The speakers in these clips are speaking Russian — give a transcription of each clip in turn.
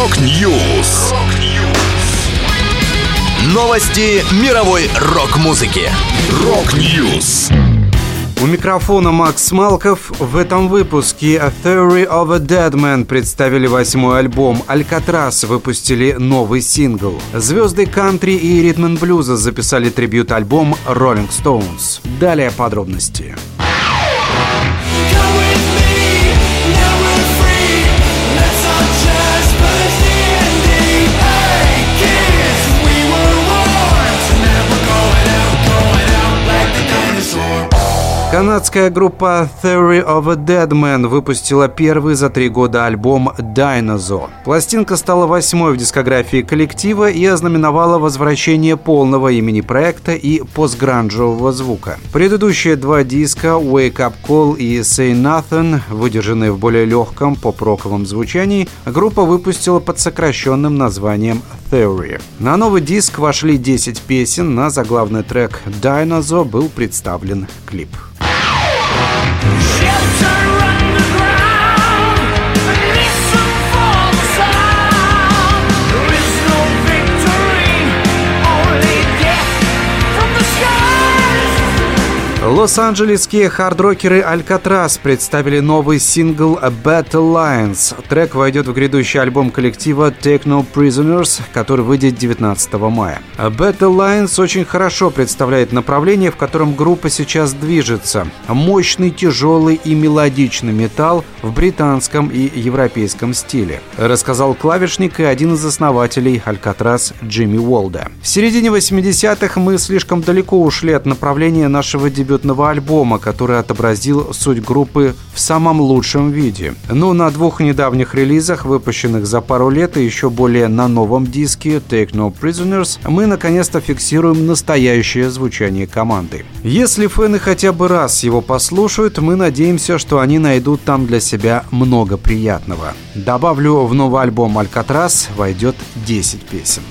Rock News. Новости мировой рок-музыки. Rock News. У микрофона Макс Малков. В этом выпуске A Theory of a Deadman представили восьмой альбом. Alcatrazz выпустили новый сингл. Звезды кантри и ритм блюза записали трибют-альбом Rolling Stones. Далее подробности. Канадская группа Theory of a Dead Man выпустила первый за три года альбом Dinosaur. Пластинка стала восьмой в дискографии коллектива и ознаменовала возвращение полного имени проекта и постгранжевого звука. Предыдущие два диска Wake Up Call и Say Nothing, выдержанные в более легком поп-роковом звучании, группа выпустила под сокращенным названием Theory. На новый диск вошли 10 песен, на заглавный трек Dinosaur был представлен клип. Shelter Лос-Анджелесские хардрокеры Алькатрас представили новый сингл Battle Lines. Трек войдет в грядущий альбом коллектива Techno Prisoners, который выйдет 19 мая. Battle Lines очень хорошо представляет направление, в котором группа сейчас движется. Мощный, тяжелый и мелодичный металл в британском и европейском стиле, рассказал клавишник и один из основателей Алькатрас Джимми Уолда. В середине 80-х мы слишком далеко ушли от направления нашего дебюта дебютного альбома, который отобразил суть группы в самом лучшем виде. Но на двух недавних релизах, выпущенных за пару лет и еще более на новом диске Take No Prisoners, мы наконец-то фиксируем настоящее звучание команды. Если фэны хотя бы раз его послушают, мы надеемся, что они найдут там для себя много приятного. Добавлю, в новый альбом «Алькатрас» войдет 10 песен.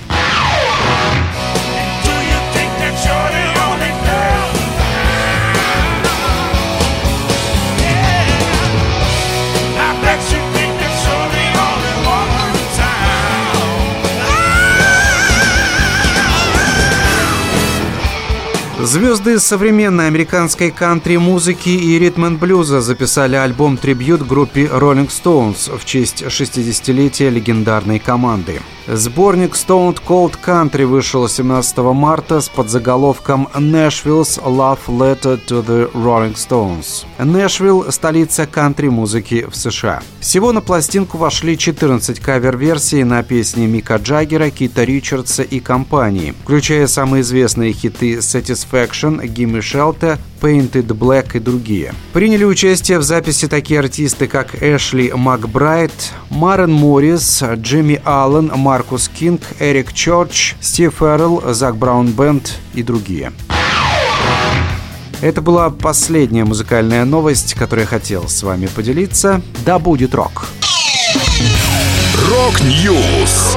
Звезды современной американской кантри-музыки и ритм-блюза записали альбом-трибют группе Rolling Stones в честь 60-летия легендарной команды. Сборник Stone Cold Country вышел 17 марта с подзаголовком «Nashville's Love Letter to the Rolling Stones». Нэшвилл – столица кантри-музыки в США. Всего на пластинку вошли 14 кавер-версий на песни Мика Джаггера, Кита Ричардса и компании, включая самые известные хиты Satisfaction Satisfaction, Gimme Shelter, Painted Black и другие. Приняли участие в записи такие артисты, как Эшли Макбрайт, Марен Моррис, Джимми Аллен, Маркус Кинг, Эрик Чорч, Стив Феррелл, Зак Браун Бенд и другие. Это была последняя музыкальная новость, которую я хотел с вами поделиться. Да будет рок! Rock News!